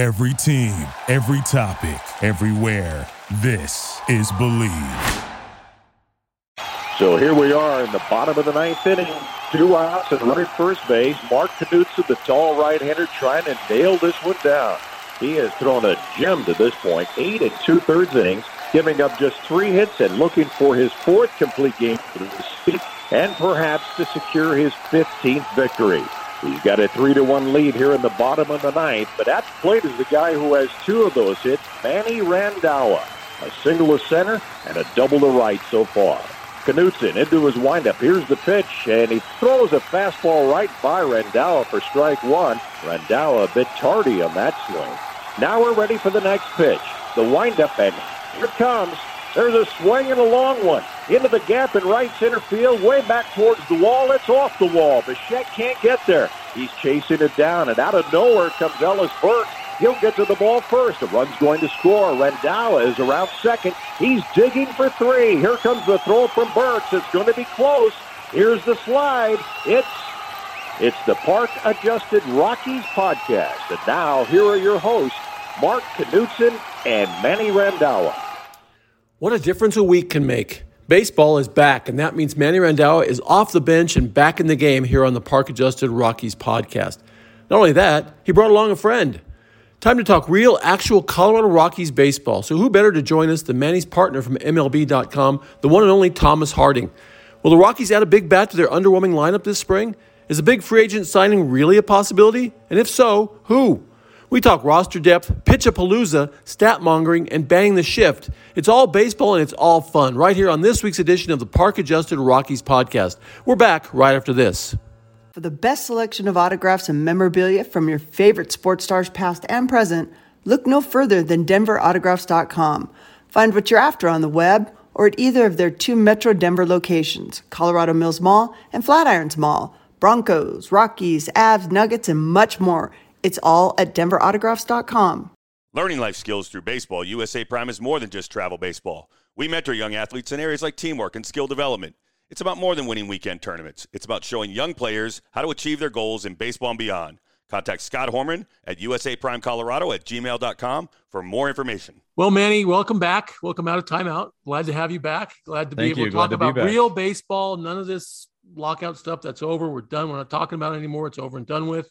Every team, every topic, everywhere. This is Bleav. So here we are in the bottom of the ninth inning. Two outs and running first base. Mark Knudson, the tall right-hander, trying to nail this one down. He has thrown a gem to this point, eight and two-thirds innings, giving up just three hits and looking for his fourth complete game for the season and perhaps to secure his 15th victory. He's got a three to one lead here in the bottom of the ninth, but at the plate is the guy who has two of those hits, Manny Randhawa. A single to center and a double to right so far. Knudson into his windup. Here's the pitch, and he throws a fastball right by Randhawa for strike one. Randhawa a bit tardy on that swing. Now we're ready for the next pitch. The windup, and here it comes. There's a swing and a long one. Into the gap in right center field, way back towards the wall. It's off the wall. Bichette can't get there. He's chasing it down, and out of nowhere comes Ellis Burks. He'll get to the ball first. The run's going to score. Randhawa is around second. He's digging for three. Here comes the throw from Burks. It's going to be close. Here's the slide. It's it's the Park Adjusted Rockies podcast. And now here are your hosts, Mark Knudson and Manny Randhawa. What a difference a week can make. Baseball is back, and that means Manny Randhawa is off the bench and back in the game here on the Park Adjusted Rockies podcast. Not only that, he brought along a friend. Time to talk real, actual Colorado Rockies baseball. So, who better to join us than Manny's partner from MLB.com, the one and only Thomas Harding? Will the Rockies add a big bat to their underwhelming lineup this spring? Is a big free agent signing really a possibility? And if so, who? We talk roster depth, PitchaPalooza, stat mongering, and bang the shift. It's all baseball and it's all fun right here on this week's edition of the Park Adjusted Rockies podcast. We're back right after this. For the best selection of autographs and memorabilia from your favorite sports stars past and present, look no further than denverautographs.com. Find what you're after on the web or at either of their two Metro Denver locations, Colorado Mills Mall and Flatirons Mall. Broncos, Rockies, Avs, Nuggets, and much more. It's all at denverautographs.com. Learning life skills through baseball, USA Prime is more than just travel baseball. We mentor young athletes in areas like teamwork and skill development. It's about more than winning weekend tournaments. It's about showing young players how to achieve their goals in baseball and beyond. Contact Scott Horman at USA Prime Colorado at gmail.com for more information. Well, Manny, welcome back. Welcome out of timeout. Glad to have you back. Glad to Thank be able you. to talk to about real baseball. None of this lockout stuff that's over. We're done. We're not talking about it anymore. It's over and done with.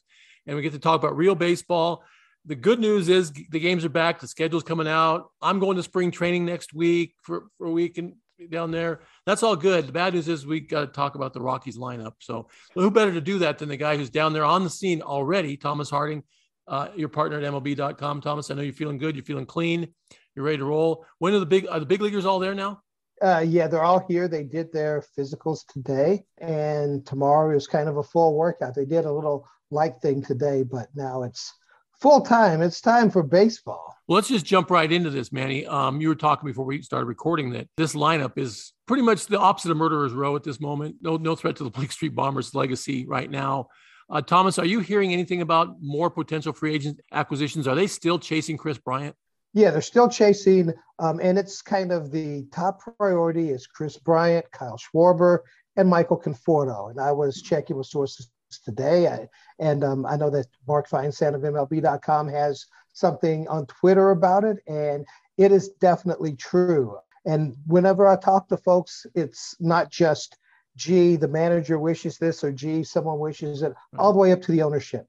And we get to talk about real baseball. The good news is the games are back. The schedule's coming out. I'm going to spring training next week for, for a week and down there. That's all good. The bad news is we got to talk about the Rockies lineup. So who better to do that than the guy who's down there on the scene already, Thomas Harding, uh, your partner at MLB.com. Thomas, I know you're feeling good. You're feeling clean. You're ready to roll. When are the big are the big leaguers all there now? Uh, yeah, they're all here. They did their physicals today, and tomorrow is kind of a full workout. They did a little light thing today, but now it's full time. It's time for baseball. Well, let's just jump right into this, Manny. Um, you were talking before we started recording that this lineup is pretty much the opposite of Murderer's Row at this moment. No, no threat to the Blake Street Bombers' legacy right now. Uh, Thomas, are you hearing anything about more potential free agent acquisitions? Are they still chasing Kris Bryant? Yeah, they're still chasing, um, and it's kind of the top priority is Kris Bryant, Kyle Schwarber, and Michael Conforto. And I was checking with sources today, I, and um, I know that Mark Feinsand of MLB.com has something on Twitter about it, and it is definitely true. And whenever I talk to folks, it's not just, gee, the manager wishes this, or gee, someone wishes it, all the way up to the ownership.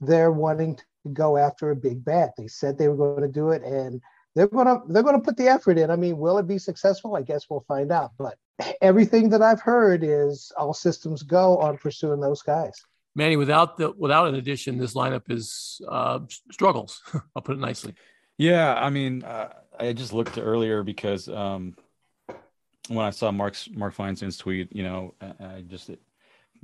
They're wanting to go after a big bat. They said they were going to do it, and they're going to they're going to put the effort in. I mean, will it be successful? I guess we'll find out. But everything that I've heard is all systems go on pursuing those guys. Manny, without the without an addition, this lineup is uh, struggles. I'll put it nicely. Yeah, I mean, uh, I just looked earlier because um, when I saw Mark's Mark Feinsand's tweet, you know, I, I just it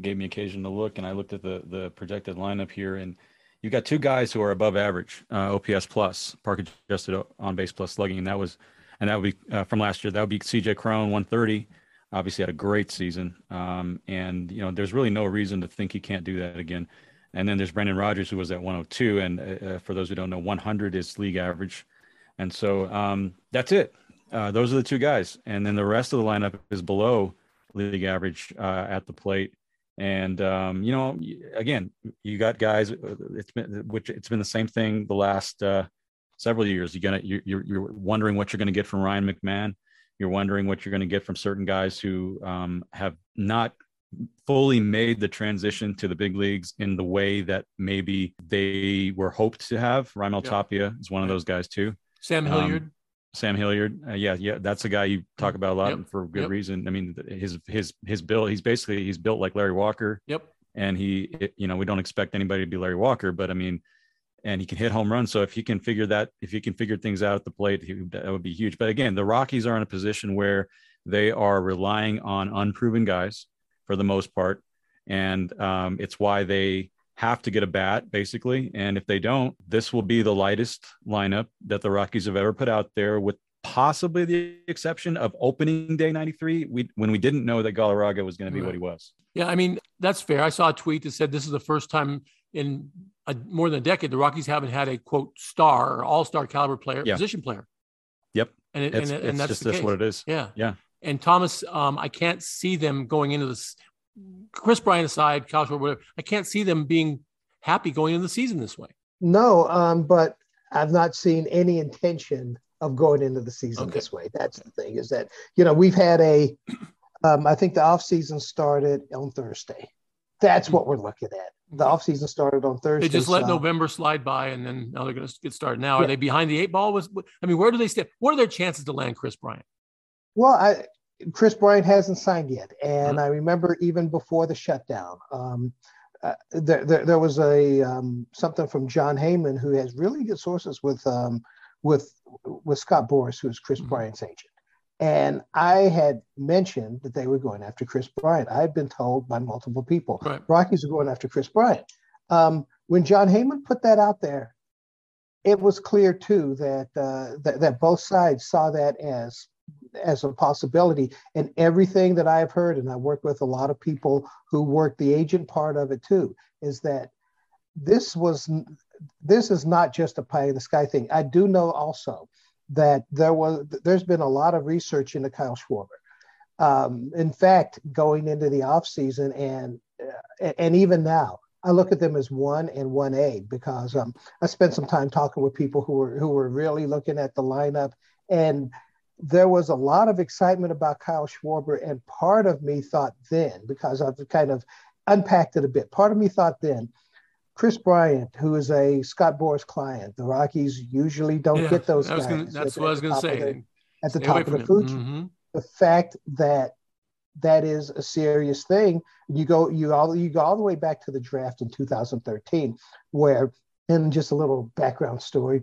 gave me occasion to look, and I looked at the the projected lineup here, and you got two guys who are above average, uh, OPS plus, park adjusted on base plus slugging, and that was, and that would be uh, from last year. That would be C.J. Cron, 130. Obviously, had a great season, um, and you know, there's really no reason to think he can't do that again. And then there's Brendan Rodgers, who was at 102, and uh, for those who don't know, 100 is league average, and so um, that's it. Uh, those are the two guys, and then the rest of the lineup is below league average uh, at the plate. And um, you know, again, you got guys. Uh, it's been which it's been the same thing the last uh, several years. You're gonna you're you're wondering what you're going to get from Ryan McMahon. You're wondering what you're going to get from certain guys who um, have not fully made the transition to the big leagues in the way that maybe they were hoped to have. Raimel yeah. Tapia is one of those guys too. Sam Hilliard. Um, Sam Hilliard, uh, yeah, yeah, that's a guy you talk about a lot yep. for good yep. reason. I mean, his his his build, he's basically he's built like Larry Walker. Yep. And he, it, you know, we don't expect anybody to be Larry Walker, but I mean, and he can hit home runs. So if he can figure that, if he can figure things out at the plate, he, that would be huge. But again, the Rockies are in a position where they are relying on unproven guys for the most part. And um, it's why they have to get a bat, basically. And if they don't, this will be the lightest lineup that the Rockies have ever put out there, with possibly the exception of opening day 93, we, when we didn't know that Galarraga was going to be right. what he was. Yeah, I mean, that's fair. I saw a tweet that said this is the first time in a, more than a decade the Rockies haven't had a quote star or all star caliber player, yeah. position player. Yep. And, it, it's, and, and that's just that's what it is. Yeah. Yeah. And Thomas, um, I can't see them going into this. Kris Bryant aside, Kyle Schwarber, whatever. I can't see them being happy going into the season this way. No, um, but I've not seen any intention of going into the season okay. this way. That's the thing is that you know we've had a. Um, I think the off season started on Thursday. That's what we're looking at. The off season started on Thursday. They just let so. November slide by, and then now they're going to get started. Now, yeah. are they behind the eight ball? Was I mean, where do they stand? What are their chances to land Kris Bryant? Well, I, Kris Bryant hasn't signed yet, and mm-hmm. I remember even before the shutdown, um, uh, there, there, there, was a um, something from Jon Heyman, who has really good sources with um, with with Scott Boras, who's Kris mm-hmm. Bryant's agent. And I had mentioned that they were going after Kris Bryant. I had been told by multiple people, right. Rockies are going after Kris Bryant. Um, when Jon Heyman put that out there, it was clear too that, uh, that that both sides saw that as as a possibility. And everything that I've heard, and I work with a lot of people who work the agent part of it too, is that this was this is not just a pie in the sky thing. I do know also that there was there's been a lot of research into Kyle Schwarber. Um, in fact, going into the off season and uh, and even now, I look at them as one and one A because um, I spent some time talking with people who were who were really looking at the lineup and there was a lot of excitement about Kyle Schwarber, and part of me thought then, because I've kind of unpacked it a bit, part of me thought then, Kris Bryant, who is a Scott Boras client, the Rockies usually don't yeah, get those guys. Gonna, that's what I was going to say. at the top of the food mm-hmm. The fact that that is a serious thing. You go you all you go all the way back to the draft in 2013, where and just a little background story.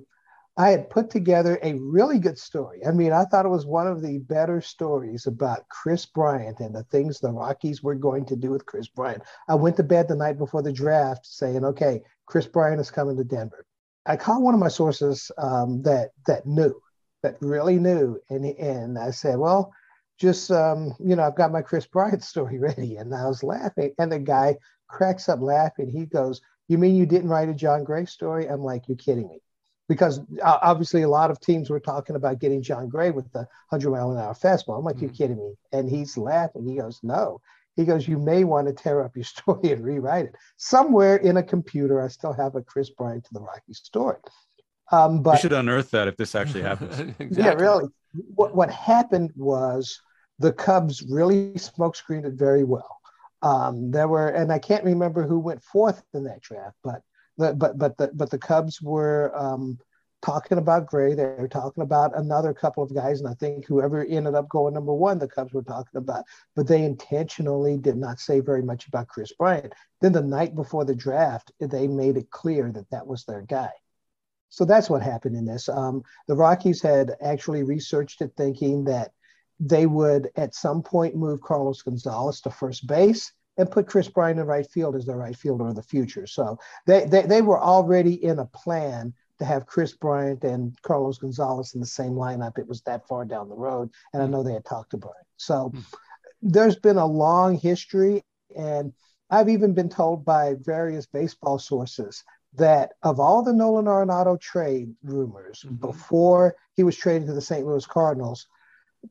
I had put together a really good story. I mean, I thought it was one of the better stories about Kris Bryant and the things the Rockies were going to do with Kris Bryant. I went to bed the night before the draft saying, okay, Kris Bryant is coming to Denver. I called one of my sources um, that that knew, that really knew, and and I said, well, just um, you know, I've got my Kris Bryant story ready, and I was laughing, and the guy cracks up laughing. He goes, "You mean you didn't write a Jon Gray story?" I'm like, "You're kidding me." Because uh, obviously a lot of teams were talking about getting Jon Gray with the 100 mile an hour fastball. I'm like, mm-hmm. you're kidding me. And he's laughing. He goes, no. He goes, you may want to tear up your story and rewrite it. Somewhere in a computer, I still have a Kris Bryant to the Rockies story. Um, but you should unearth that if this actually happens. exactly. Yeah, really. What, what happened was the Cubs really smokescreened it very well. Um, there were, and I can't remember who went fourth in that draft, but but but the but the Cubs were um, talking about Gray. They were talking about another couple of guys, and I think whoever ended up going number one, the Cubs were talking about. But they intentionally did not say very much about Kris Bryant. Then the night before the draft, they made it clear that that was their guy. So that's what happened in this. Um, the Rockies had actually researched it, thinking that they would at some point move Carlos Gonzalez to first base and put Kris Bryant in right field as their right fielder of the future. So they, they, they were already in a plan to have Kris Bryant and Carlos Gonzalez in the same lineup. It was that far down the road. And I know they had talked about it. So mm-hmm. there's been a long history. And I've even been told by various baseball sources that of all the Nolan Arenado trade rumors mm-hmm. before he was traded to the St. Louis Cardinals,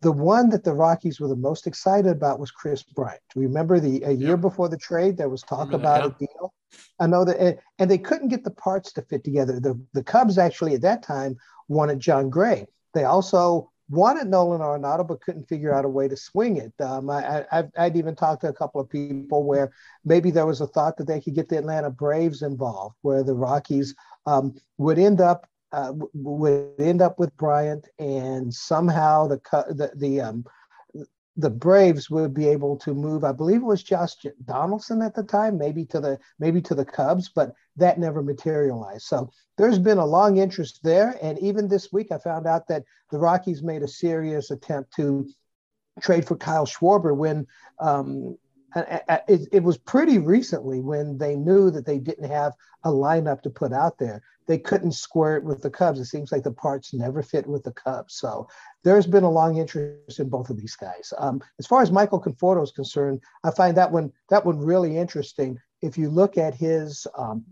the one that the Rockies were the most excited about was Kris Bryant. Remember the a year before the trade, there was talk about yeah. a deal. I know that, and they couldn't get the parts to fit together. The the Cubs actually at that time wanted Jon Gray. They also wanted Nolan Arenado, but couldn't figure out a way to swing it. Um, I, I'd even talked to a couple of people where maybe there was a thought that they could get the Atlanta Braves involved, where the Rockies um, would end up uh, would end up with Bryant, and somehow the the the um, the Braves would be able to move. I believe it was Josh Donaldson at the time, maybe to the maybe to the Cubs, but that never materialized. So there's been a long interest there, and even this week I found out that the Rockies made a serious attempt to trade for Kyle Schwarber when um, it, it, was pretty recently when they knew that they didn't have a lineup to put out there. They couldn't square it with the Cubs. It seems like the parts never fit with the Cubs. So there's been a long interest in both of these guys. Um, as far as Michael Conforto is concerned, I find that one that one really interesting. If you look at his um,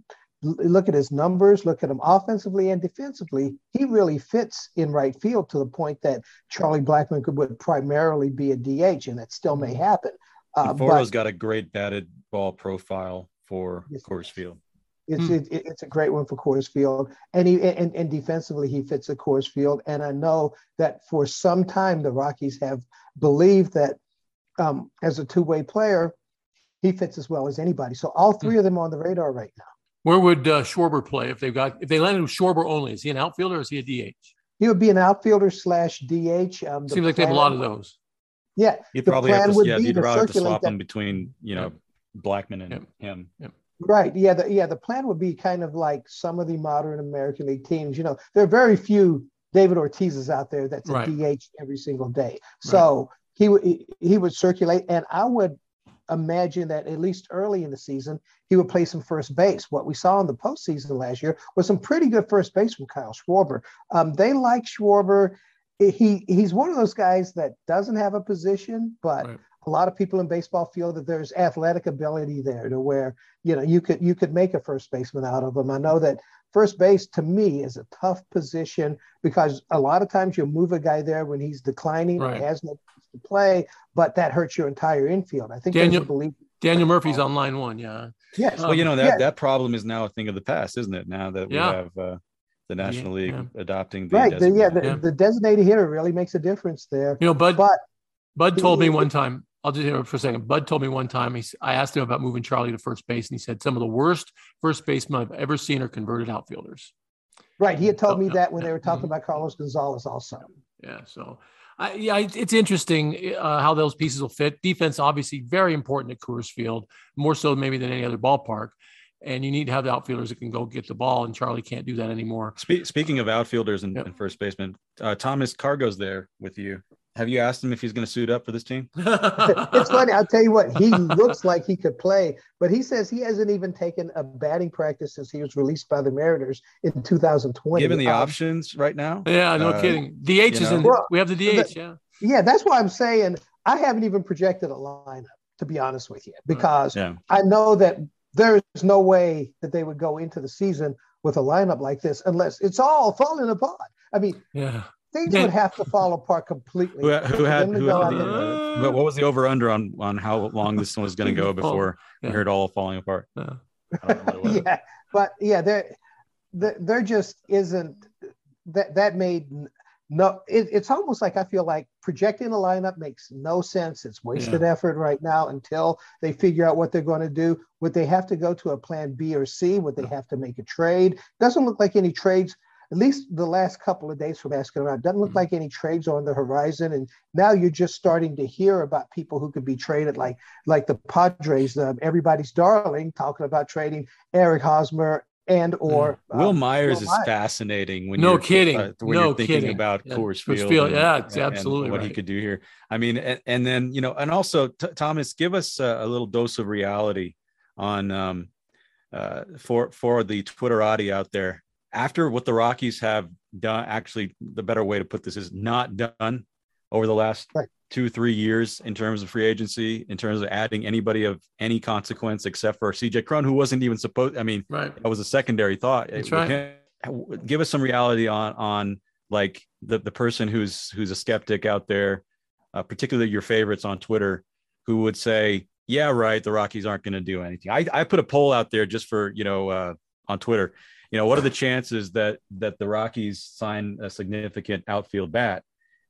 look at his numbers, look at him offensively and defensively, he really fits in right field to the point that Charlie Blackmon could would primarily be a DH, and that still may happen. Uh, Fordo's got a great batted ball profile for yes, Coors Field. It's hmm. it, it's a great one for Coors Field, and he and, and defensively he fits the Coors Field. And I know that for some time the Rockies have believed that um, as a two way player, he fits as well as anybody. So all three hmm. of them on the radar right now. Where would uh, Schwarber play if they've got if they landed with Schwarber only? Is he an outfielder or is he a DH? He would be an outfielder slash DH. Um, Seems like they have a lot of those. Yeah, you'd probably have to, yeah, you'd probably have to swap that. them between you know Blackmon and yep. him. Yep. Right. Yeah. The, yeah. The plan would be kind of like some of the modern American League teams. You know, there are very few David Ortiz's out there that's a right. DH every single day. So right. he would he would circulate, and I would imagine that at least early in the season he would play some first base. What we saw in the postseason last year was some pretty good first base from Kyle Schwarber. Um, they like Schwarber he he's one of those guys that doesn't have a position, but right. a lot of people in baseball feel that there's athletic ability there to where you know you could you could make a first baseman out of him. I know that first base to me is a tough position because a lot of times you'll move a guy there when he's declining right. has no to play, but that hurts your entire infield. I think Daniel, believe Daniel Murphy's on line one, yeah. Yes. Well, you know that that problem is now a thing of the past, isn't it? Now that we yeah. have uh, the National yeah, League yeah. adopting the right. The, yeah, the, yeah, the, designated hitter really makes a difference there. You know, Bud. But Bud told me one time. I'll just hear it for a second. Bud told me one time. He, I asked him about moving Charlie to first base, and he said some of the worst first basemen I've ever seen are converted outfielders. Right. He had told me that when they were talking mm-hmm. about Carlos Gonzalez, also. Yeah. So. I, yeah, it's interesting uh, how those pieces will fit. Defense, obviously, very important at Coors Field, more so maybe than any other ballpark and you need to have the outfielders that can go get the ball. And Charlie can't do that anymore. Spe- speaking of outfielders and, yep. and first baseman, uh, Thomas Cargo's there with you. Have you asked him if he's going to suit up for this team? it's funny. I'll tell you what, he looks like he could play, but he says he hasn't even taken a batting practice since he was released by the Mariners in 2020. Given the um, options right now? Yeah, no uh, kidding. DH is know? in, well, we have the DH, the, yeah. Yeah, that's why I'm saying I haven't even projected a lineup, to be honest with you, because yeah. I know that there's no way that they would go into the season with a lineup like this unless it's all falling apart. I mean, yeah. Things yeah. would have to fall apart completely. Who, who had, who had the, uh, what was the over under on on how long this one was going to go before yeah. we heard all falling apart? Yeah, yeah but yeah, there, there just isn't that that made no, it, it's almost like I feel like projecting a lineup makes no sense. It's wasted yeah. effort right now until they figure out what they're going to do. Would they have to go to a plan B or C? Would they have to make a trade? Doesn't look like any trades, at least the last couple of days from asking around, doesn't look mm-hmm. like any trades on the horizon. And now you're just starting to hear about people who could be traded, like like the Padres, uh, everybody's darling, talking about trading Eric Hosmer and or uh, Wil Myers Will is Myers. fascinating when no you're, kidding uh, when no you're thinking kidding. about yeah. Coors Field, Field. And, yeah, it's absolutely what right. he could do here. I mean, and, and then you know, and also t- Thomas, give us a, a, little dose of reality on um, uh, for for the Twitterati out there. After what the Rockies have done, actually, the better way to put this is not done over the last right two, three years in terms of free agency, in terms of adding anybody of any consequence except for CJ Cron, who wasn't even supposed. I mean, right. that was a secondary thought. That's right. Give us some reality on on like the the person who's who's a skeptic out there uh, particularly your favorites on Twitter, who would say, "Yeah, right, the Rockies aren't going to do anything." I, I put a poll out there just for you know uh, on Twitter. You know, what are the chances that that the Rockies sign a significant outfield bat?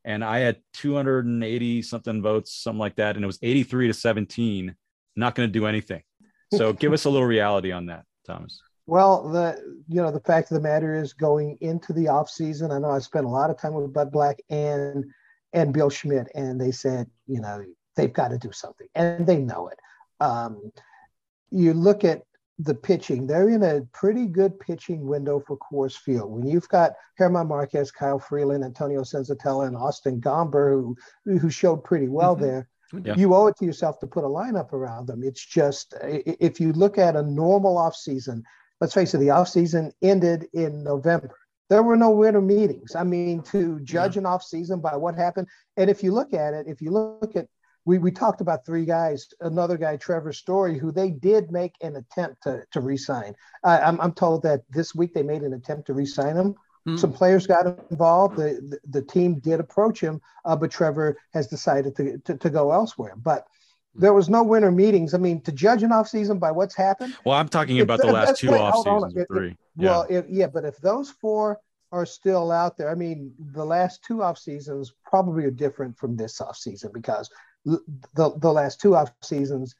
And I had 280 something votes, something like that, and it was 83 to 17. Not going to do anything. So give us a little reality on that, Thomas. Well, the you know the fact of the matter is going into the off season. I know I spent a lot of time with Bud Black and and Bill Schmidt, and they said you know they've got to do something, and they know it. Um, you look at the pitching; they're in a pretty good pitching window for Coors Field. When you've got German Marquez, Kyle Freeland, Antonio Senzatela, and Austin Gomber, who who showed pretty well mm-hmm. there. Yeah. You owe it to yourself to put a lineup around them. It's just if you look at a normal off season, let's face it, the offseason ended in November. There were no winter meetings. I mean, to judge yeah. an offseason by what happened, and if you look at it, if you look at we, we talked about three guys, another guy, Trevor Story, who they did make an attempt to, to re-sign. Uh, I'm, I'm told that this week they made an attempt to re-sign him. Mm-hmm. Some players got involved. The, the, the team did approach him, uh, but Trevor has decided to, to, to go elsewhere. But there was no winter meetings. I mean, to judge an off season by what's happened. Well, I'm talking about the last two off seasons, three. yeah. Well, if, yeah, but if those four are still out there, I mean, the last two off seasons probably are different from this off season because the the last two off seasons,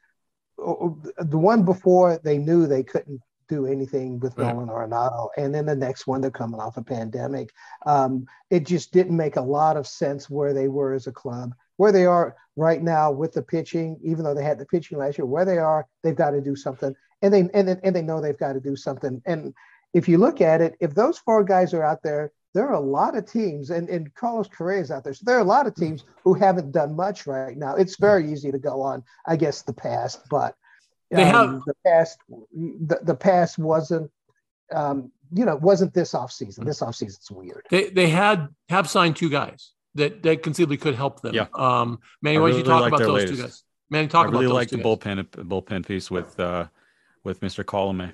the one before they knew they couldn't do anything with right. Nolan Arenado, and then the next one they're coming off a pandemic. Um, it just didn't make a lot of sense where they were as a club where they are right now with the pitching, even though they had the pitching last year, where they are, they've got to do something, and they and and they know they've got to do something. And if you look at it, if those four guys are out there, there are a lot of teams, and, and Carlos Correa is out there. So there are a lot of teams who haven't done much right now. It's very easy to go on, I guess, the past, but um, they have the past. The, the past wasn't, um, you know, wasn't this off season. This off season's weird. They they had have signed two guys that that conceivably could help them. Yeah. Um, Manny, why don't you talk like about those latest. two guys? Manny, talk I really like the guys. bullpen bullpen piece with uh, with Mr. Colomé.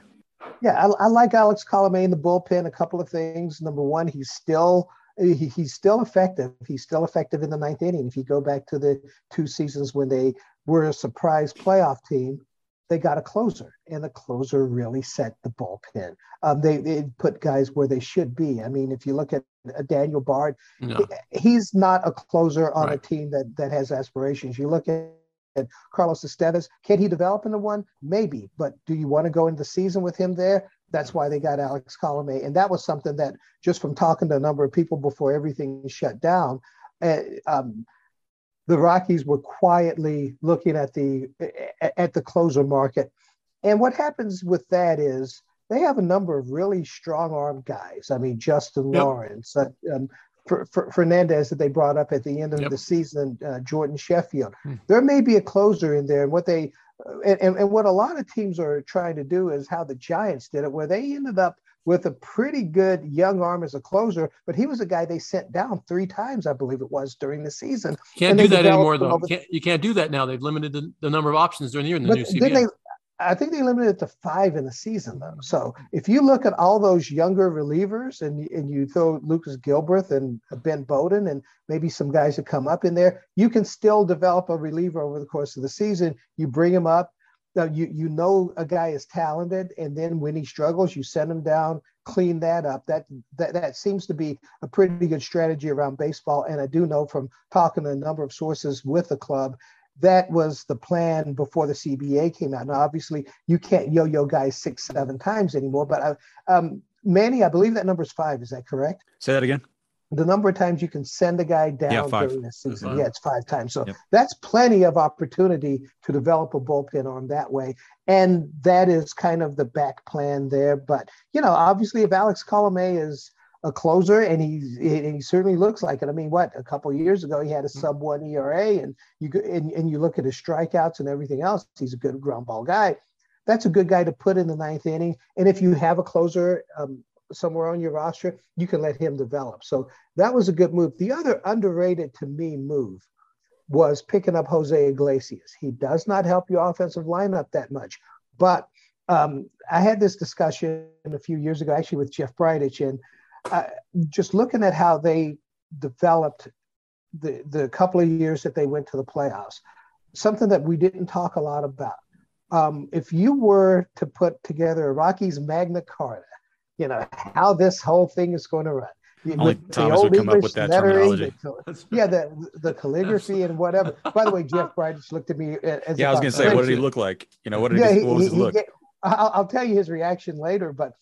Yeah, I, I, like Alex Colomé in the bullpen. A couple of things. Number one, he's still he, he's still effective. He's still effective in the ninth inning. If you go back to the two seasons when they were a surprise playoff team, they got a closer, and the closer really set the bullpen. Um, they, they put guys where they should be. I mean, if you look at uh, Daniel Bard, no. he's not a closer on right. a team that that has aspirations. You look at Carlos Estevez. Can he develop into one? Maybe, but do you want to go into the season with him there? That's why they got Alex Colomé, and that was something that just from talking to a number of people before everything shut down, uh, um, the Rockies were quietly looking at the at the closer market. And what happens with that is they have a number of really strong arm guys. I mean, Justin yep. Lawrence, uh, um, Fernandez that they brought up at the end of yep. the season, uh, Jordan Sheffield. Hmm. There may be a closer in there, and what they and, and what a lot of teams are trying to do is how the Giants did it, where they ended up with a pretty good young arm as a closer, but he was a guy they sent down three times, I believe it was, during the season. Can't do that anymore, though. You can't, you can't, do that now. They've limited the, the, number of options during the year in the but new CBA. They, I think they limited it to five in the season, though. So mm-hmm. if you look at all those younger relievers and, and you throw Lucas Gilbreath and Ben Bowden and maybe some guys that come up in there, you can still develop a reliever over the course of the season. You bring him up, you you know a guy is talented, and then when he struggles, you send him down, clean that up. That that that seems to be a pretty good strategy around baseball. And I do know from talking to a number of sources with the club that was the plan before the CBA came out. Now, obviously, you can't yo-yo guys six, seven times anymore. But I, um, Manny, I believe that number is five. Is that correct? Say that again the number of times you can send a guy down yeah, during the season. Yeah, it's five times. So yep. that's plenty of opportunity to develop a bullpen arm that way. And that is kind of the back plan there. But, you know, obviously if Alex Colomé is a closer and he's and he certainly looks like it. I mean, what a couple years ago he had a mm-hmm. sub one ERA and you and, and you look at his strikeouts and everything else, he's a good ground ball guy. That's a good guy to put in the ninth inning. And if you have a closer, um, somewhere on your roster, you can let him develop. So that was a good move. The other underrated to me move was picking up Jose Iglesias. He does not help your offensive lineup that much, but um, I had this discussion a few years ago, actually with Jeff Bridich, and uh, just looking at how they developed the the couple of years that they went to the playoffs, something that we didn't talk a lot about. Um, if you were to put together a Rockies Magna Carta, you know how this whole thing is going to run. Only Thomas would come English up with that terminology. The, yeah, the the calligraphy and whatever. By the way, Jeff Bright just looked at me. As yeah, I was going to say, what did he look like? You know, what did yeah, he, what was his look? He, I'll, I'll, tell you his reaction later, but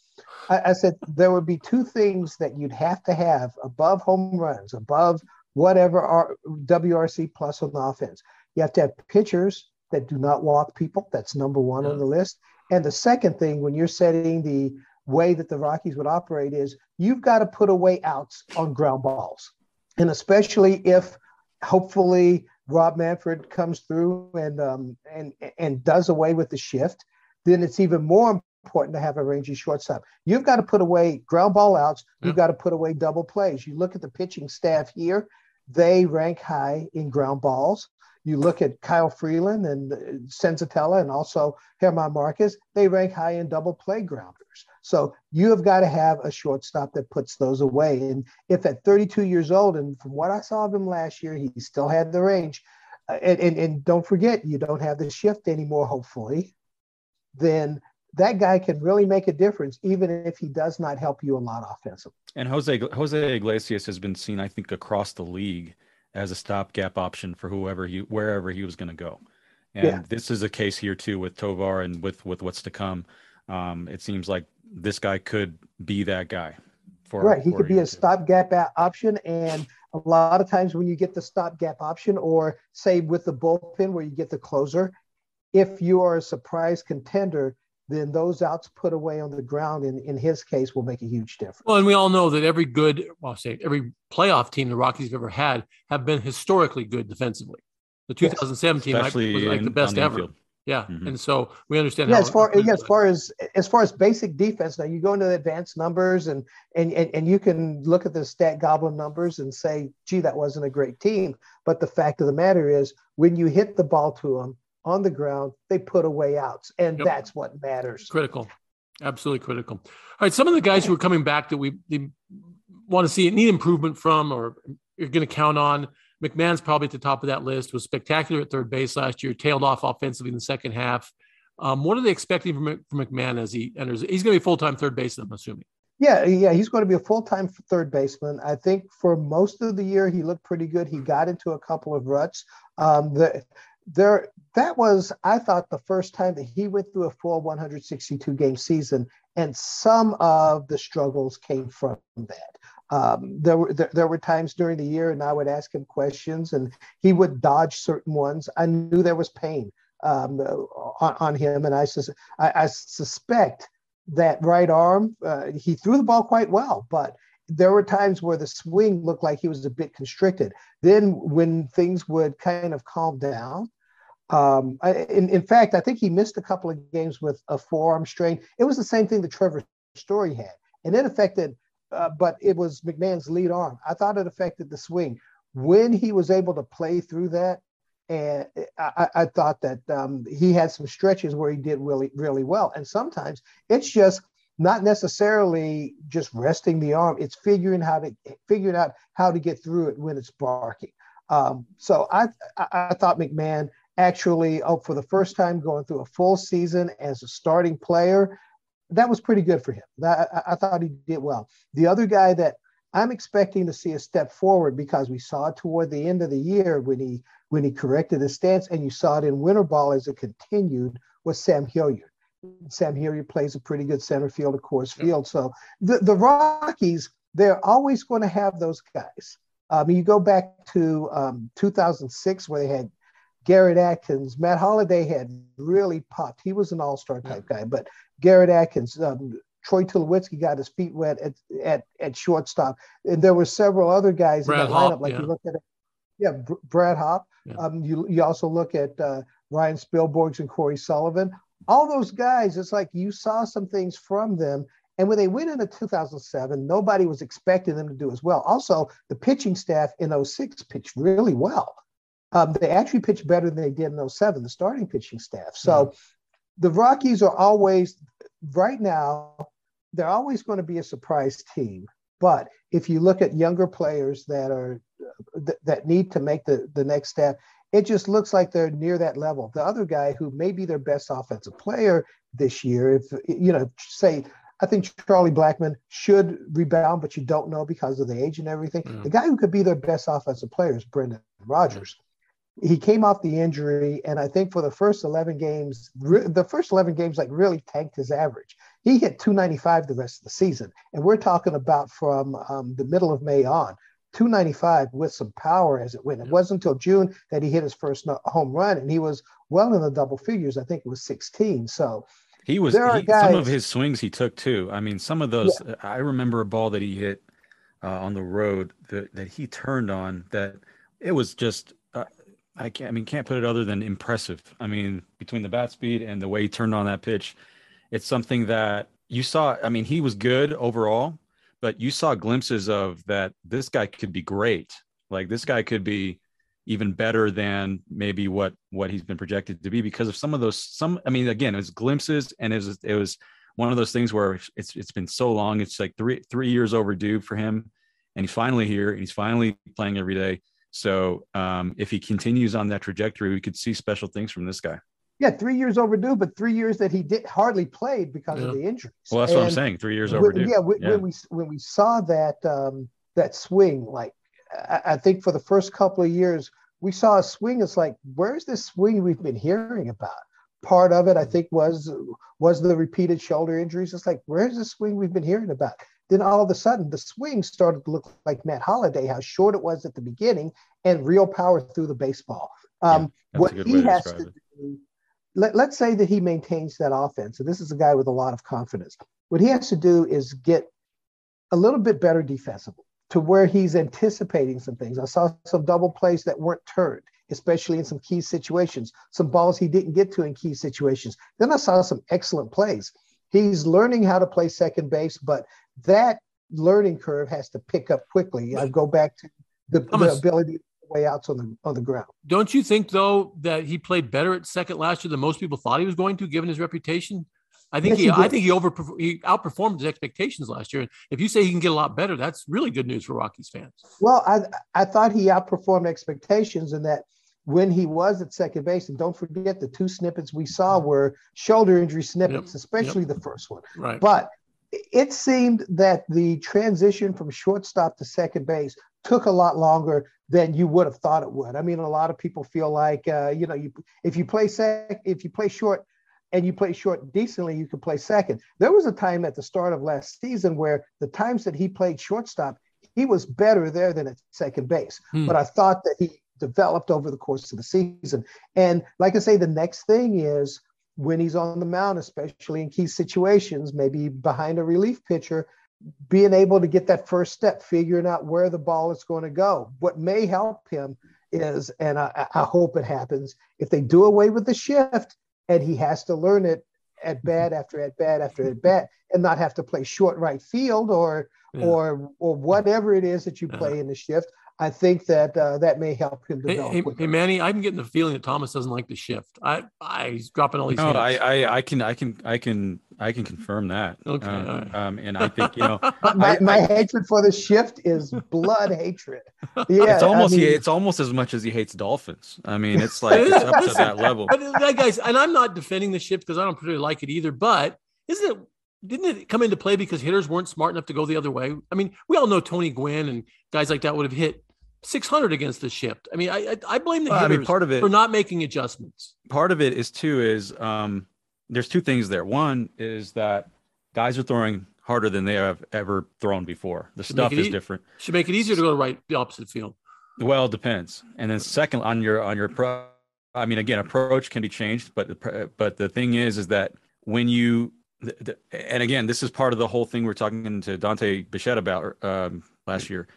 I, I said there would be two things that you'd have to have above home runs, above whatever are WRC plus on the offense. You have to have pitchers that do not walk people. That's number one yeah. on the list. And the second thing, when you're setting the way that the Rockies would operate, is you've got to put away outs on ground balls. And especially if hopefully Rob Manfred comes through and um, and and does away with the shift, then it's even more important to have a rangy shortstop. You've got to put away ground ball outs. You've got to put away double plays. You look at the pitching staff here; they rank high in ground balls. You look at Kyle Freeland and Senzatela and also German Marquez; they rank high in double play grounders. So you have got to have a shortstop that puts those away. And if at 32 years old, and from what I saw of him last year, he still had the range. Uh, and, and, and don't forget, you don't have the shift anymore, hopefully then that guy can really make a difference, even if he does not help you a lot offensively. And Jose Jose Iglesias has been seen, I think, across the league as a stopgap option for whoever he wherever he was going to go. And yeah. this is a case here too with Tovar and with with what's to come. Um, it seems like this guy could be that guy. For, right, he could be a stopgap option, and a lot of times when you get the stopgap option, or say with the bullpen where you get the closer, if you are a surprise contender, then those outs put away on the ground in, in his case will make a huge difference. Well, and we all know that every good, well, I'll say every playoff team the Rockies have ever had have been historically good defensively. The 2017 yes. was like the best the ever. Infield. Yeah, mm-hmm. and so we understand. Yeah, as far yeah, as far as as far as basic defense, now you go into the advanced numbers and and and, and you can look at the stat goblin numbers and say, gee, that wasn't a great team. But the fact of the matter is, when you hit the ball to them, on the ground, they put away outs. And yep. that's what matters. Critical. Absolutely critical. All right. Some of the guys who are coming back that we want to see need improvement from or you're going to count on. McMahon's probably at the top of that list, was spectacular at third base last year, tailed off offensively in the second half. Um, what are they expecting from, from McMahon as he enters? He's going to be full time third baseman, I'm assuming. Yeah, yeah, he's going to be a full time third baseman. I think for most of the year he looked pretty good. He got into a couple of ruts. Um, the there that was i thought the first time that he went through a full 162 game season and some of the struggles came from that. Um, there were there, there, were times during the year and i would ask him questions and he would dodge certain ones. I knew there was pain um, on, on, him and I, sus- I, I, suspect that right arm uh, he threw the ball quite well but there were times where the swing looked like he was a bit constricted. Then when things would kind of calm down um, I, in, in fact, I think he missed a couple of games with a forearm strain. It was the same thing that Trevor Story had, and it affected, uh, but it was McMahon's lead arm. I thought it affected the swing. When he was able to play through that, and I, I thought that um, he had some stretches where he did really, really well. And sometimes it's just not necessarily just resting the arm; it's figuring how to figuring out how to get through it when it's barking. Um, so I, I, I thought McMahon actually oh, for the first time going through a full season as a starting player. That was pretty good for him. That, I, I thought he did well. The other guy that I'm expecting to see a step forward because we saw it toward the end of the year when he when he corrected his stance, and you saw it in winter ball as it continued was Sam Hilliard. Sam Hilliard plays a pretty good center field, of course, field. So the, the Rockies, they're always going to have those guys. I um, mean, you go back to um, 2006 where they had Garrett Atkins, Matt Holliday had really popped. He was an all-star type yeah. guy, but Garrett Atkins, um, Troy Tulowitzki got his feet wet at, at, at shortstop. And there were several other guys Brad in that lineup. Like yeah. you look at yeah, Brad Hawpe. Yeah. Um, you, you also look at uh, Ryan Spilborghs and Cory Sullivan. All those guys, it's like you saw some things from them. And when they went into 2007, nobody was expecting them to do as well. Also, the pitching staff in 06 pitched really well. Um, they actually pitched better than they did in 07, the starting pitching staff. So mm-hmm. the Rockies are always, right now, they're always going to be a surprise team. But if you look at younger players that are th- that need to make the the next step. It just looks like they're near that level. The other guy who may be their best offensive player this year, if you know, say I think Charlie Blackmon should rebound, but you don't know because of the age and everything. Mm. The guy who could be their best offensive player is Brendan Rodgers. He came off the injury, and I think for the first 11 games, re- the first 11 games like really tanked his average. He hit 295 the rest of the season, and we're talking about from um, the middle of May on. 295 with some power as it went. It wasn't until June that he hit his first home run, and he was well in the double figures. I think it was 16. So he was he, guys, some of his swings he took too. I mean, some of those. Yeah. I remember a ball that he hit uh, on the road that that he turned on that it was just. I can't. I mean, can't put it other than impressive. I mean, between the bat speed and the way he turned on that pitch, it's something that you saw. I mean, he was good overall, but you saw glimpses of that. This guy could be great. Like this guy could be even better than maybe what what he's been projected to be because of some of those some i mean again it was glimpses and it was it was one of those things where it's it's been so long it's like three three years overdue for him and he's finally here and he's finally playing every day so um, if he continues on that trajectory we could see special things from this guy yeah, three years overdue, but three years that he did hardly played because yeah. of the injuries. Well, that's and what I'm saying. Three years overdue. When, yeah, when, yeah, when we when we saw that um, that swing, like I, I think for the first couple of years, we saw a swing. It's like, where's this swing we've been hearing about? Part of it, I think, was was the repeated shoulder injuries. It's like, where's the swing we've been hearing about? Then all of a sudden, the swing started to look like Matt Holliday, how short it was at the beginning, and real power through the baseball. Um, yeah, what he has to it. do, let, let's say that he maintains that offense, and this is a guy with a lot of confidence. What he has to do is get a little bit better defensively to where he's anticipating some things. I saw some double plays that weren't turned, especially in some key situations, some balls he didn't get to in key situations. Then I saw some excellent plays. He's learning how to play second base, but that learning curve has to pick up quickly. I go back to the, the ability way outs on the on the ground. Don't you think though that he played better at second last year than most people thought he was going to, given his reputation? I think yes, he, he I think he over he outperformed his expectations last year. If you say he can get a lot better, that's really good news for Rockies fans. Well, I I thought he outperformed expectations in that when he was at second base, and don't forget the two snippets we saw were shoulder injury snippets, yep. especially yep. the first one. Right. But it seemed that the transition from shortstop to second base took a lot longer than you would have thought it would. I mean, a lot of people feel like uh, you know, you if you play sec, if you play short and you play short decently, you could play second. There was a time at the start of last season where the times that he played shortstop, he was better there than at second base. Hmm. But I thought that he developed over the course of the season. And like I say, the next thing is when he's on the mound, especially in key situations, maybe behind a relief pitcher, being able to get that first step, figuring out where the ball is going to go. What may help him is, and I, I hope it happens, if they do away with the shift, and he has to learn it at mm-hmm. bat after at bat after at bat and not have to play short right field or yeah. or or whatever it is that you uh-huh. play yeah. in the shift. I think that uh, that may help him develop. Hey, hey, Manny, I'm getting the feeling that Thomas doesn't like the shift. I, I he's dropping all these. No, I, I, I can, I can, I can, I can confirm that. Okay. Um, right. um and I think you know, my, I, my I, hatred for the shift is blood hatred. Yeah, it's almost, I mean, it's almost as much as he hates dolphins. I mean, it's like it's up to that level. That guys, and I'm not defending the shift because I don't particularly like it either. But isn't it didn't it come into play because hitters weren't smart enough to go the other way? I mean, we all know Tony Gwynn and guys like that would have hit 600 against the shift. I mean, I I, blame the well, I mean, part of it, for not making adjustments. Part of it is too is um, there's two things there. One is that guys are throwing harder than they have ever thrown before. The should stuff is e- different. Should make it easier to go to right the opposite field. Well, it depends. And then second on your on your pro, I mean, again, approach can be changed, but the but the thing is, is that when you the, the, and again, this is part of the whole thing we're talking to Dante Bichette about um, last year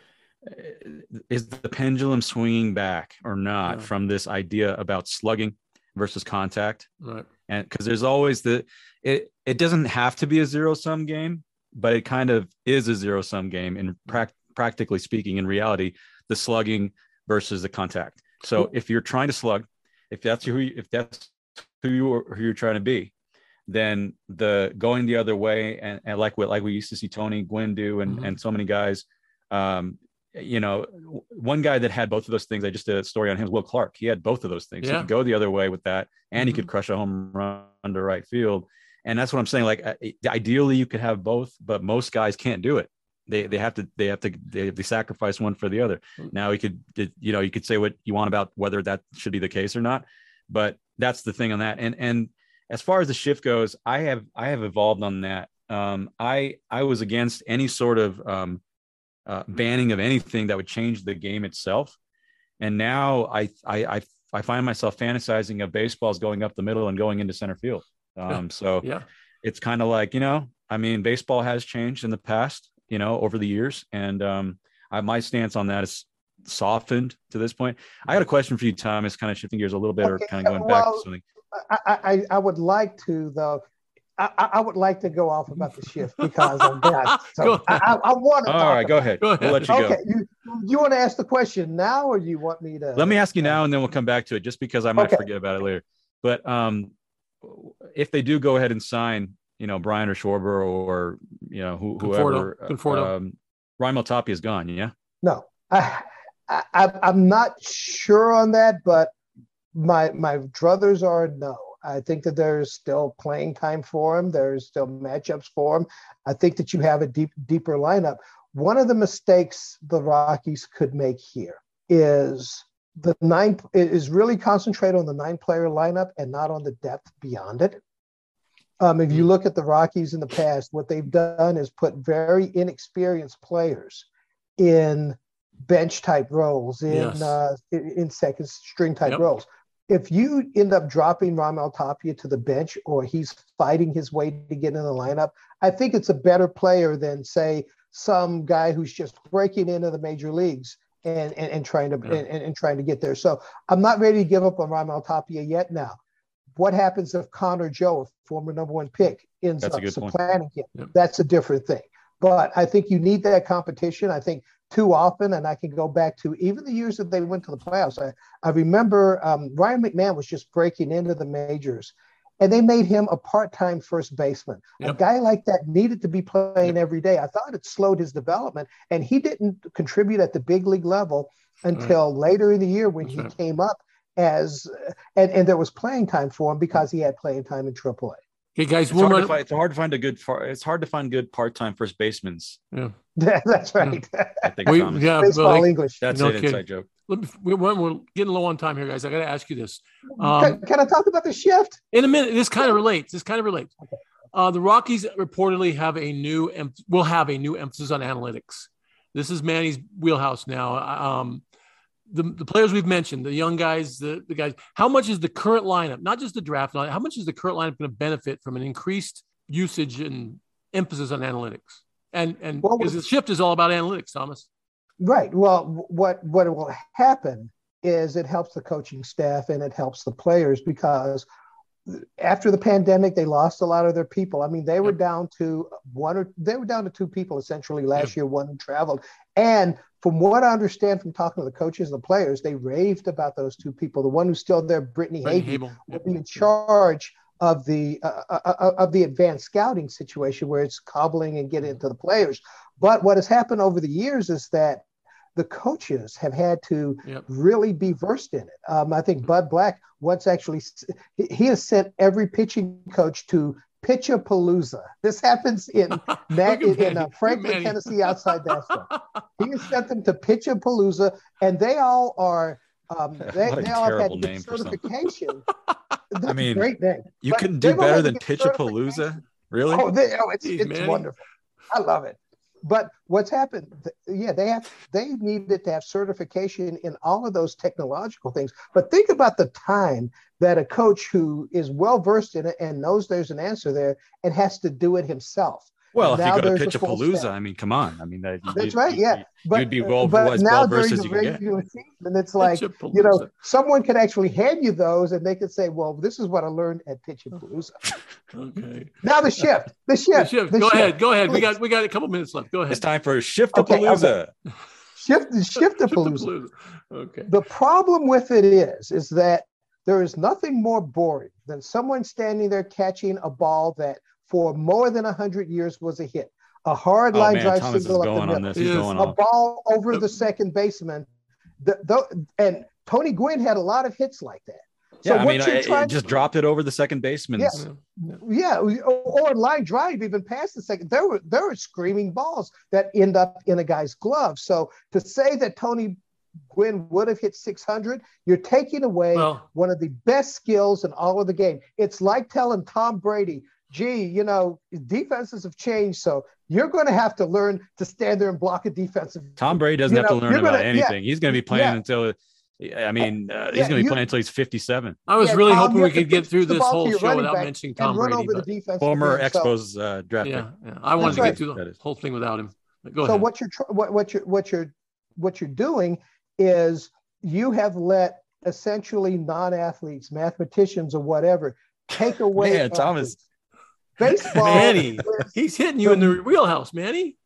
is the pendulum swinging back or not yeah. from this idea about slugging versus contact? Right. And because there's always the it it doesn't have to be a zero sum game but it kind of is a zero sum game in pra- practically speaking in reality the slugging versus the contact. So if you're trying to slug if that's who you, if that's who you are, who you're trying to be then the going the other way and, and like what like we used to see Tony Gwynn do and, mm-hmm. and so many guys um, you know, one guy that had both of those things, I just did a story on him, Will Clark. He had both of those things. Yeah. He could go the other way with that, and mm-hmm. he could crush a home run to right field. And that's what I'm saying. Like, ideally, you could have both, but most guys can't do it. They they have to they have to they, they sacrifice one for the other. Mm-hmm. Now, you could you know you could say what you want about whether that should be the case or not, but that's the thing on that. And and as far as the shift goes, I have I have evolved on that. Um, I I was against any sort of um, uh, banning of anything that would change the game itself. And now I, I, I, I find myself fantasizing of baseballs going up the middle and going into center field. Um, so yeah, it's kind of like, you know, I mean, baseball has changed in the past, you know, over the years. And um, I, my stance on that is softened to this point. I got a question for you, Tom. It's kind of shifting gears a little bit okay. or kind of going well, back to something. I, I, I would like to, though, I, I, would like to go off about the shift because of that. So I, I, want to. All right, go ahead. go ahead. We'll let you okay. go. You, you want to ask the question now, or you want me to? Let me ask you now, and then we'll come back to it, just because I might okay. forget about it later. But um, if they do go ahead and sign, you know, Bryant or Schwarber or you know who, whoever, Conforto. Conforto. Um, Raimel Tapia is gone. Yeah. No, I, I I'm not sure on that, but my my druthers are no. I think that there's still playing time for him. There's still matchups for him. I think that you have a deep, deeper lineup. One of the mistakes the Rockies could make here is the nine is really concentrated on the nine player lineup and not on the depth beyond it. Um, if you look at the Rockies in the past, what they've done is put very inexperienced players in bench type roles, in yes. uh, in, in, second string type yep. roles if you end up dropping Raimel Tapia to the bench or he's fighting his way to get in the lineup, I think it's a better player than say some guy who's just breaking into the major leagues and and, and trying to yeah. and, and, trying to get there. So I'm not ready to give up on Raimel Tapia yet. Now, what happens if Connor Joe, former number one pick, ends That's up supplanting him? Yep. That's a different thing. But I think you need that competition. I think too often, and I can go back to even the years that they went to the playoffs. I, I remember um, Ryan McMahon was just breaking into the majors, and they made him a part-time first baseman. Yep. A guy like that needed to be playing yep. every day. I thought it slowed his development, and he didn't contribute at the big league level until right. later in the year when That's he right. came up as and, and there was playing time for him because he had playing time in AAA. Okay, guys, it's, hard, run... find, it's hard to find a good. It's hard to find good part-time first basemen. Yeah, that's right. I think we, yeah, baseball like, English. That's no an kidding. inside joke. We, are getting low on time here, guys. I got to ask you this. Um, can, can, I talk about the shift in a minute? This kind of relates. This kind of relates. Okay. Uh, the Rockies reportedly have a new em- will have a new emphasis on analytics. This is Manny's wheelhouse now. Um, the, the players we've mentioned, the young guys, the, the guys, how much is the current lineup, not just the draft how much is the current lineup going to benefit from an increased usage and emphasis on analytics? And and well, because the shift is all about analytics, Thomas. Right. Well, what what will happen is it helps the coaching staff and it helps the players because after the pandemic, they lost a lot of their people. I mean, they were down to one or they were down to two people essentially last year. One traveled, and from what I understand from talking to the coaches and the players, they raved about those two people. The one who's still there, Brittany Hagel, will be in charge of the uh, uh, uh, uh, of the advanced scouting situation where it's cobbling and getting into the players. But what has happened over the years is that the coaches have had to yep. really be versed in it. Um, I think Bud Black once actually he has sent every pitching coach to Pitchapalooza. This happens in Matt, in, in uh, Franklin, Tennessee, outside Nashville. he has sent them to Pitchapalooza, and they all are. Um, they, they all have had to certification. I mean, great name. You couldn't do better than Pitchapalooza, really? Oh, they, oh it's, Jeez, it's wonderful. I love it. But what's happened? Yeah, they have they needed to have certification in all of those technological things. But think about the time that a coach who is well versed in it and knows there's an answer there and has to do it himself. Well, if you go to Pitchapalooza, I mean, come on. I mean, that, that's right. Yeah, but, you'd be well, but as now well versed as you can get. And it's like you know, someone could actually hand you those, and they could say, "Well, this is what I learned at Pitchapalooza." okay. Now the shift. The shift. The shift. The go shift. ahead. Go ahead. We got we got a couple minutes left. Go ahead. It's time for a Shiftapalooza. Okay, Shift Shiftapalooza. okay. The problem with it is, is that there is nothing more boring than someone standing there catching a ball that for more than 100 years was a hit. a hard Oh, line man, drive Thomas is single up the going on middle, this. He's going a off. ball over the second baseman. The, the, and Tony Gwynn had a lot of hits like that. So Yeah, I mean, you're I, trying- just dropped it over the second baseman. Yeah. Yeah, or line drive even past the second. There were there were screaming balls that end up in a guy's glove. So to say that Tony Gwynn would have hit 600, you're taking away Well- one of the best skills in all of the game. It's like telling Tom Brady, "Gee, you know, defenses have changed, so you're going to have to learn to stand there and block a defensive." Tom Brady doesn't You have know, to learn about gonna- yeah. anything. He's going to be playing Yeah. until, I mean, uh, he's Yeah, going to be you- playing until he's 57. I was Yeah, really Tom, hoping we could get through this whole your show without back mentioning Tom Brady. over the defense. Former again. So- Expos uh, draft yeah, yeah, I wanted That's to right. get through That the whole thing without him. But Go so ahead. what you're tr- what, what you're what you're what you're doing is you have let essentially non-athletes mathematicians or whatever take away Yeah, Thomas. Athletes. baseball Manny, is, he's hitting you in the wheelhouse, Manny.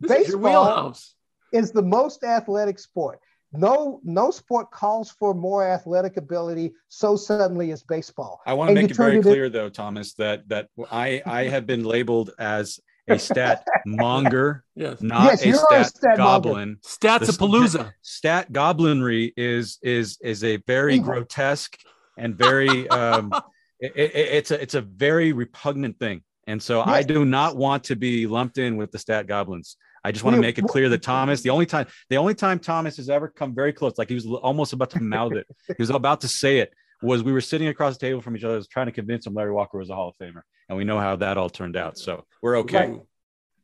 This is your Baseball- wheelhouse. is the most athletic sport no no sport calls for more athletic ability so suddenly as baseball I want to And make it very turned it in- clear, though, Thomas, that that I I have been labeled as a stat monger, Yes. not Yes, a you're a stat, stat goblin. Stats The of Palooza. Stat goblinry is is is a very Evil. grotesque and very um, it, it, it's a it's a very repugnant thing, and so I do not want to be lumped in with the stat goblins. I just want to make it clear that Thomas, the only time, the only time Thomas has ever come very close, like he was almost about to mouth it, he was about to say it, was we were sitting across the table from each other, I was trying to convince him Larry Walker was a Hall of Famer, and we know how that all turned out. So we're okay. Right.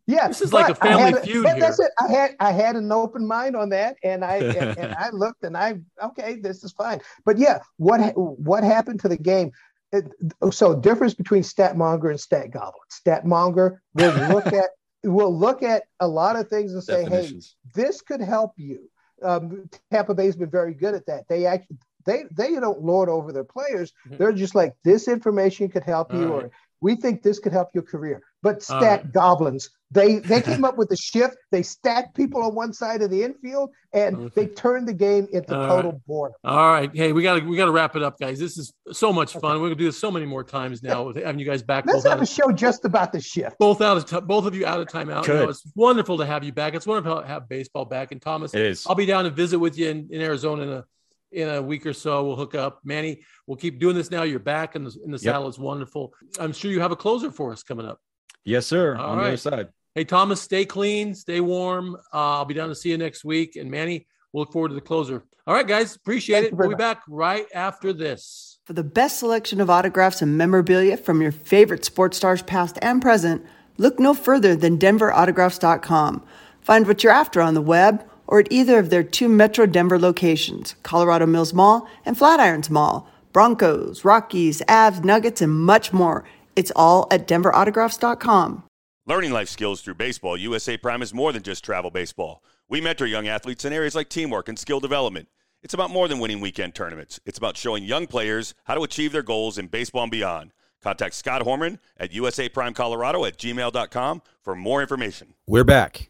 Yeah, This is like a family I had feud but That's here. it. I had I had an open mind on that, and I and, and I looked and I okay, this is fine. But yeah, what what happened to the game? It, so difference between statmonger and stat goblin. Statmonger will look at will look at a lot of things and say, hey, this could help you. Um, Tampa Bay's been very good at that. They actually they they don't lord over their players. Mhm. They're just like this information could help you, All or we think this could help your career. But All stat right. goblins, they they came up with the shift. They stacked people on one side of the infield, and Okay. they turned the game into All total boredom. All right. Hey, we gotta we gotta wrap it up, guys. This is so much fun. We're gonna do this so many more times now with having you guys back. Let's have a of, show just about the shift. both out of ti- both of you out of timeout. You know, Good. it's wonderful to have you back. It's wonderful to have baseball back. And Thomas, It is. I'll be down to visit with you in, in Arizona in a in a week or so. We'll hook up. Manny, we'll keep doing this now. You're back in the in the Yep. saddle. It's wonderful. I'm sure you have a closer for us coming up. Yes, sir. All on the other side. Hey, Thomas, stay clean, stay warm. Uh, I'll be down to see you next week. And Manny, we'll look forward to the closer. All right, guys, appreciate Thank it. We'll be back right after this. For the best selection of autographs and memorabilia from your favorite sports stars past and present, look no further than denverautographs.com. Find what you're after on the web or at either of their two Metro Denver locations, Colorado Mills Mall and Flatirons Mall. Broncos, Rockies, Avs, Nuggets, and much more. It's all at denverautographs.com. Learning life skills through baseball, USA Prime is more than just travel baseball. We mentor young athletes in areas like teamwork and skill development. It's about more than winning weekend tournaments. It's about showing young players how to achieve their goals in baseball and beyond. Contact Scott Horman at USA Prime Colorado at gmail.com for more information. We're back.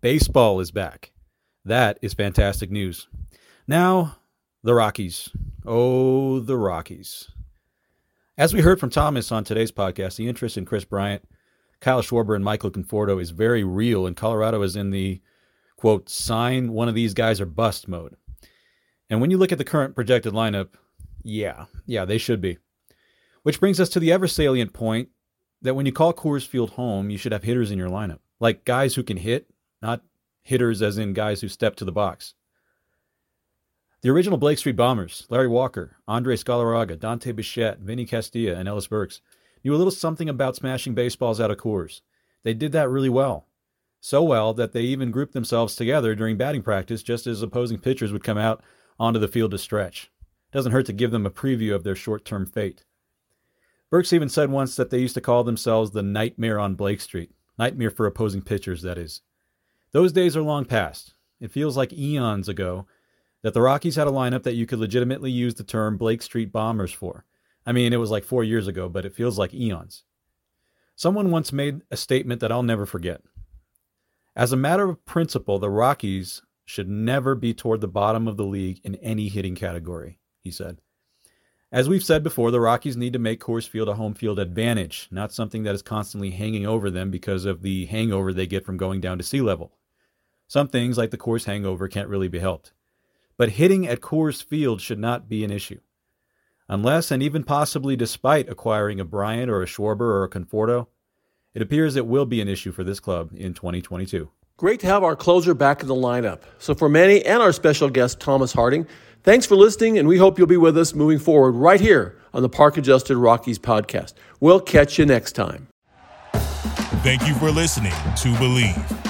Baseball is back. That is fantastic news. Now, the Rockies. Oh, the Rockies. As we heard from Thomas on today's podcast, the interest in Kris Bryant, Kyle Schwarber, and Michael Conforto is very real, and Colorado is in the quote, sign one of these guys or bust mode. And when you look at the current projected lineup, yeah, yeah, they should be. Which brings us to the ever salient point that when you call Coors Field home, you should have hitters in your lineup, like guys who can hit, not hitters as in guys who step to the box. The original Blake Street Bombers, Larry Walker, Andrés Galarraga, Dante Bichette, Vinny Castilla, and Ellis Burks, knew a little something about smashing baseballs out of Coors. They did that really well. So well that they even grouped themselves together during batting practice just as opposing pitchers would come out onto the field to stretch. Doesn't hurt to give them a preview of their short term fate. Burks even said once that they used to call themselves the Nightmare on Blake Street. Nightmare for opposing pitchers, that is. Those days are long past. It feels like eons ago that the Rockies had a lineup that you could legitimately use the term Blake Street Bombers for. I mean, it was like four years ago, but it feels like eons. Someone once made a statement that I'll never forget. As a matter of principle, the Rockies should never be toward the bottom of the league in any hitting category, he said. As we've said before, the Rockies need to make Coors Field a home field advantage, not something that is constantly hanging over them because of the hangover they get from going down to sea level. Some things, like the Coors hangover, can't really be helped. But hitting at Coors Field should not be an issue. Unless and even possibly despite acquiring a Bryant or a Schwarber or a Conforto, it appears it will be an issue for this club in 2022. Great to have our closer back in the lineup. So, for Manny and our special guest, Thomas Harding, thanks for listening, and we hope you'll be with us moving forward right here on the Park Adjusted Rockies podcast. We'll catch you next time. Thank you for listening to Bleav.